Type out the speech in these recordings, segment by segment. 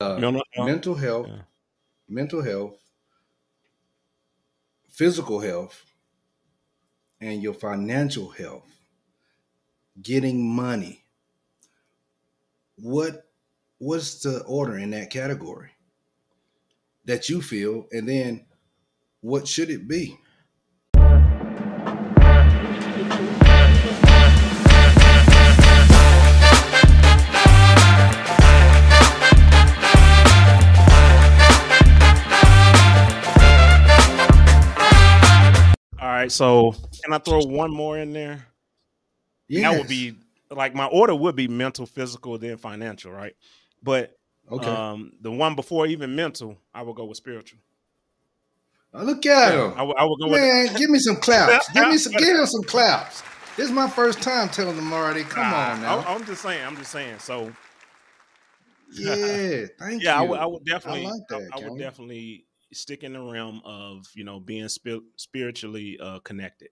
uh, mental health, mental health, yeah. mental health, physical health, and your financial health. Getting money. What what's the order in that category that you feel, and then what should it be? Right, so can I throw one more in there? Yeah, that would be like my order would be mental, physical, then financial, right? But okay, um, the one before even mental, I would go with spiritual. Oh, look at him! I, I would go Man, with give me some claps. give me some. Give him some claps. This is my first time telling them already. Come nah, on now. I, am just saying. I'm just saying. So. Yeah, thank yeah, you. I I would definitely. I, like that, I would definitely stick in the realm of you know being spiritually uh, connected.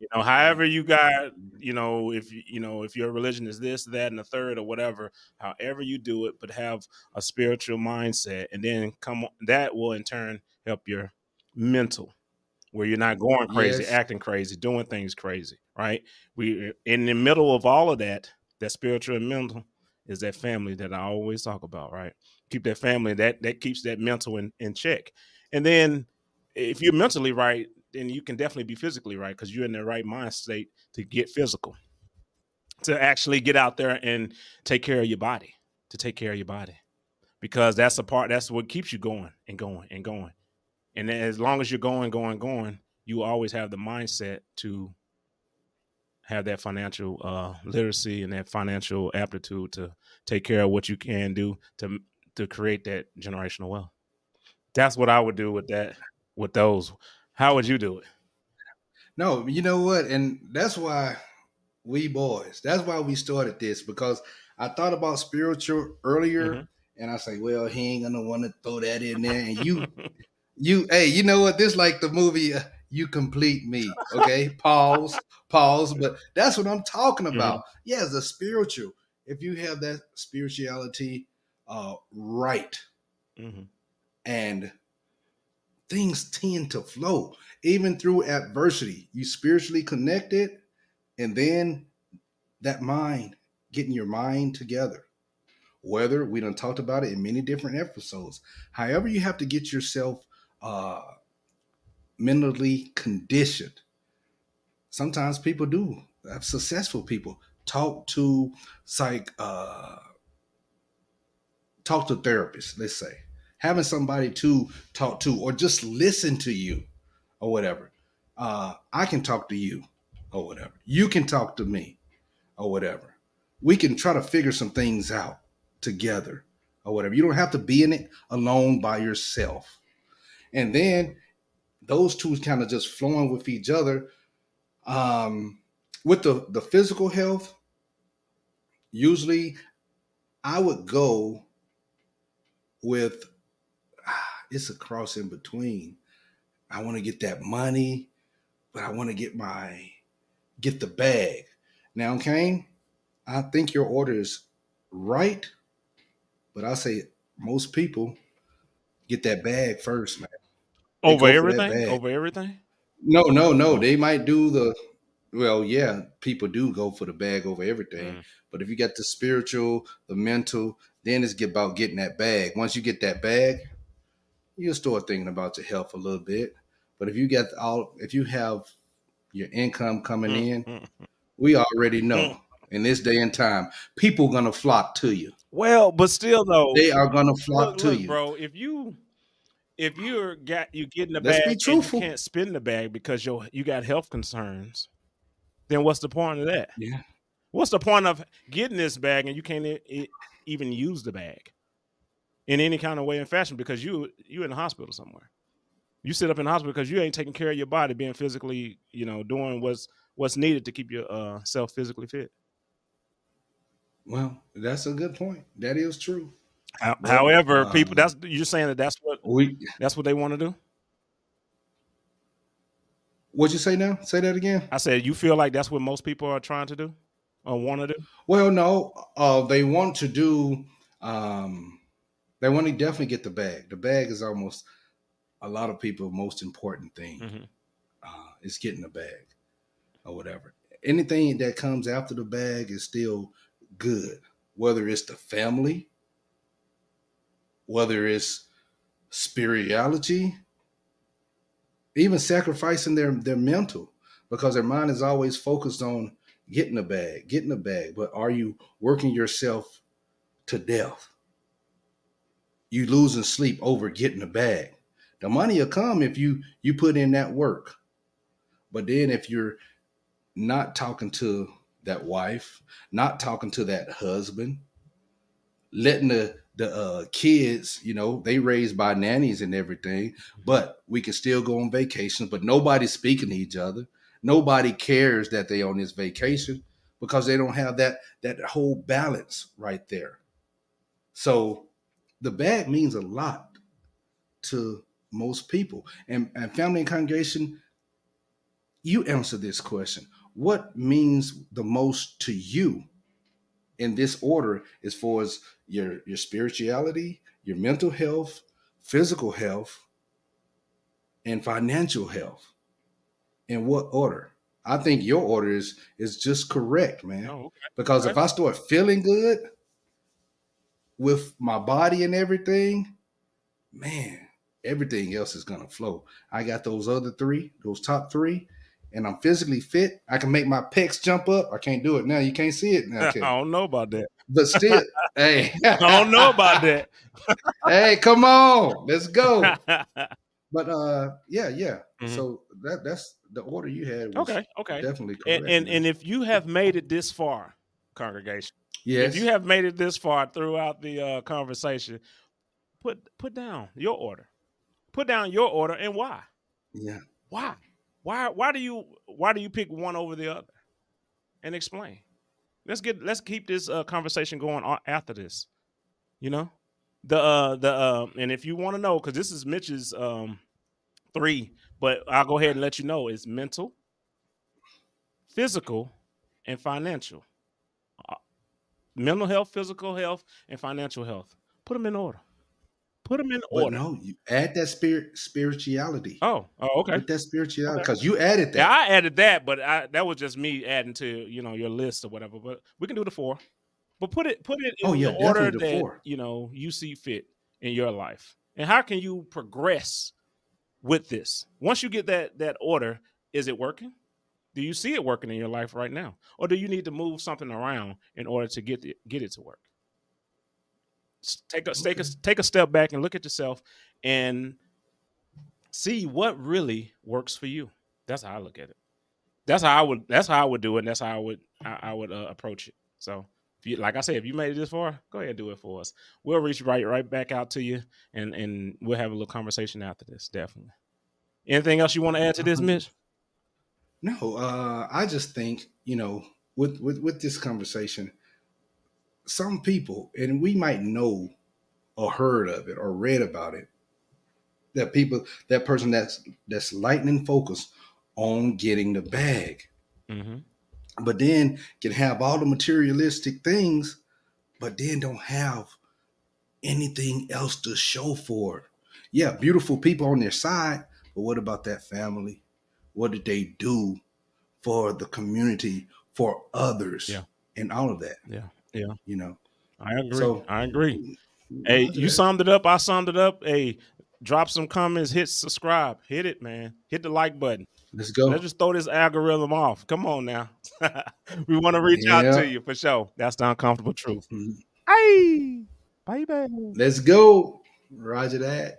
You know, however you got, you know, if you know if your religion is this, that, and the third, or whatever, however you do it, but have a spiritual mindset, and then come that will in turn help your mental, where you're not going crazy, yes. acting crazy, doing things crazy, right? We in the middle of all of that, that spiritual and mental is that family that I always talk about, right? Keep that family that that keeps that mental in, in check. And then if you're mentally right then you can definitely be physically right because you're in the right mind state to get physical. To actually get out there and take care of your body to take care of your body. Because that's the part that's what keeps you going and going and going. And as long as you're going going going you always have the mindset to have that financial uh, literacy and that financial aptitude to take care of what you can do to to create that generational wealth. That's what I would do with that with those. How would you do it? No, you know what? And that's why we boys, that's why we started this because I thought about spiritual earlier mm-hmm. and I say, well, he ain't gonna want to throw that in there. And you, you, hey, you know what? This like the movie uh, You Complete Me. Okay, pause, pause. But that's what I'm talking about. Mm-hmm. Yeah, the spiritual. If you have that spirituality uh, right. Mm-hmm. And things tend to flow even through adversity. You spiritually connected, and then that mind, getting your mind together. Whether we done talked about it in many different episodes. However, you have to get yourself uh, mentally conditioned. Sometimes people do. Have successful people talk to psych uh, talk to therapists, let's say, having somebody to talk to or just listen to you or whatever. Uh, I can talk to you or whatever. You can talk to me or whatever. We can try to figure some things out together or whatever. You don't have to be in it alone by yourself. And then those two kind of just flowing with each other. Um, with the, the physical health, usually I would go with ah, it's a cross in between. I want to get that money, but I want to get my get the bag. Now, Kane, I think your order is right, but I say most people get that bag first, man. They Over everything? Over everything? No, no, no. They might do the well, yeah, people do go for the bag over everything. Mm. But if you got the spiritual, the mental, then it's about getting that bag. Once you get that bag, you'll start thinking about your health a little bit. But if you get all, if you have your income coming in, mm-hmm. we already know mm. in this day and time, people gonna flock to you. Well, but still though, they are gonna flock look, to look, you, bro. If you if you're got you getting the Let's bag, be truthful. you can't spend the bag because you you got health concerns. Then what's the point of that? Yeah. What's the point of getting this bag and you can't even use the bag in any kind of way and fashion because you you in the hospital somewhere. You sit up in the hospital because you ain't taking care of your body, being physically, you know, doing what's what's needed to keep yourself uh, self physically fit. Well, that's a good point. That is true. However, um, people that's you're saying that that's what we that's what they want to do. What'd you say now? Say that again. I said you feel like that's what most people are trying to do or want to do? Well, no, uh, they want to do. Um, They want to definitely get the bag. The bag is almost a lot of people most important thing. Mm-hmm. Uh, is getting the bag or whatever. Anything that comes after the bag is still good, whether it's the family, whether it's spirituality, even sacrificing their their mental because their mind is always focused on getting the bag, getting the bag. But are you working yourself to death? You losing sleep over getting the bag. The money will come if you you put in that work. But then if you're not talking to that wife, not talking to that husband, letting the the uh, kids, you know, they raised by nannies and everything, but we can still go on vacations, but nobody's speaking to each other. Nobody cares that they on this vacation because they don't have that that whole balance right there. So the bag means a lot to most people. And, and family and congregation, you answer this question. What means the most to you in this order as far as your your spirituality, your mental health, physical health, and financial health? In what order? I think your order is is just correct, man. Oh, okay. Because if I start feeling good with my body and everything, man, everything else is gonna flow. I got those other three, those top three, and I'm physically fit. I can make my pecs jump up. I can't do it now. You can't see it now. I don't know about that. But still, hey, I don't know about that. hey, come on, let's go. But uh, yeah, yeah. Mm-hmm. So that that's the order you had. okay, okay, definitely correct. And, and, and if you have made it this far, congregation, yes, if you have made it this far throughout the uh, conversation, put put down your order. Put down your order and why. Yeah. Why? Why? Why do you why do you pick one over the other? And explain. Let's get let's keep this uh, conversation going after this. You know, the uh the uh and if you want to know, because this is Mitch's um three, but I'll go ahead and let you know it's mental, physical, and financial. Uh, mental health, physical health, and financial health. Put them in order. Put them in but order. No, you add that spirit spirituality. Oh, oh, okay. Put that spirituality because okay. you added that. Yeah, I added that, but I, that was just me adding to you know your list or whatever. But we can do the four. But put it put it in oh, yeah, the order the that four. you know you see fit in your life. And how can you progress with this? Once you get that that order, is it working? Do you see it working in your life right now, or do you need to move something around in order to get it, get it to work? take a take a take a step back and look at yourself and see what really works for you. That's how I look at it. That's how I would. That's how I would do it. And that's how I would. I, I would uh, approach it. So, if you, like I said, if you made it this far, go ahead and do it for us. We'll reach right right back out to you, and and we'll have a little conversation after this. Definitely. Anything else you want to add to this, Mitch? No, uh, I just think you know with with with this conversation, some people, and we might know or heard of it or read about it, that people, that person that's that's lightning focused on getting the bag, mm-hmm. But then can have all the materialistic things, but then don't have anything else to show for it. Yeah, beautiful people on their side, but what about that family? What did they do for the community, for others, yeah. and all of that? Yeah. Yeah. You know. I agree. So, I agree. Mm, hey, mm, you summed it up. I summed it up. Hey, drop some comments, hit subscribe, hit it, man. Hit the like button. Let's go. Let's just throw this algorithm off. Come on now. we want to reach yeah. out to you for sure. That's the uncomfortable truth. Mm-hmm. Hey, baby. Let's go. Roger that.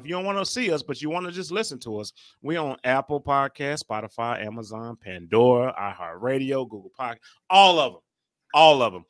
If you don't want to see us, but you want to just listen to us, we on Apple Podcast, Spotify, Amazon, Pandora, iHeartRadio, Google Podcast, all of them, all of them.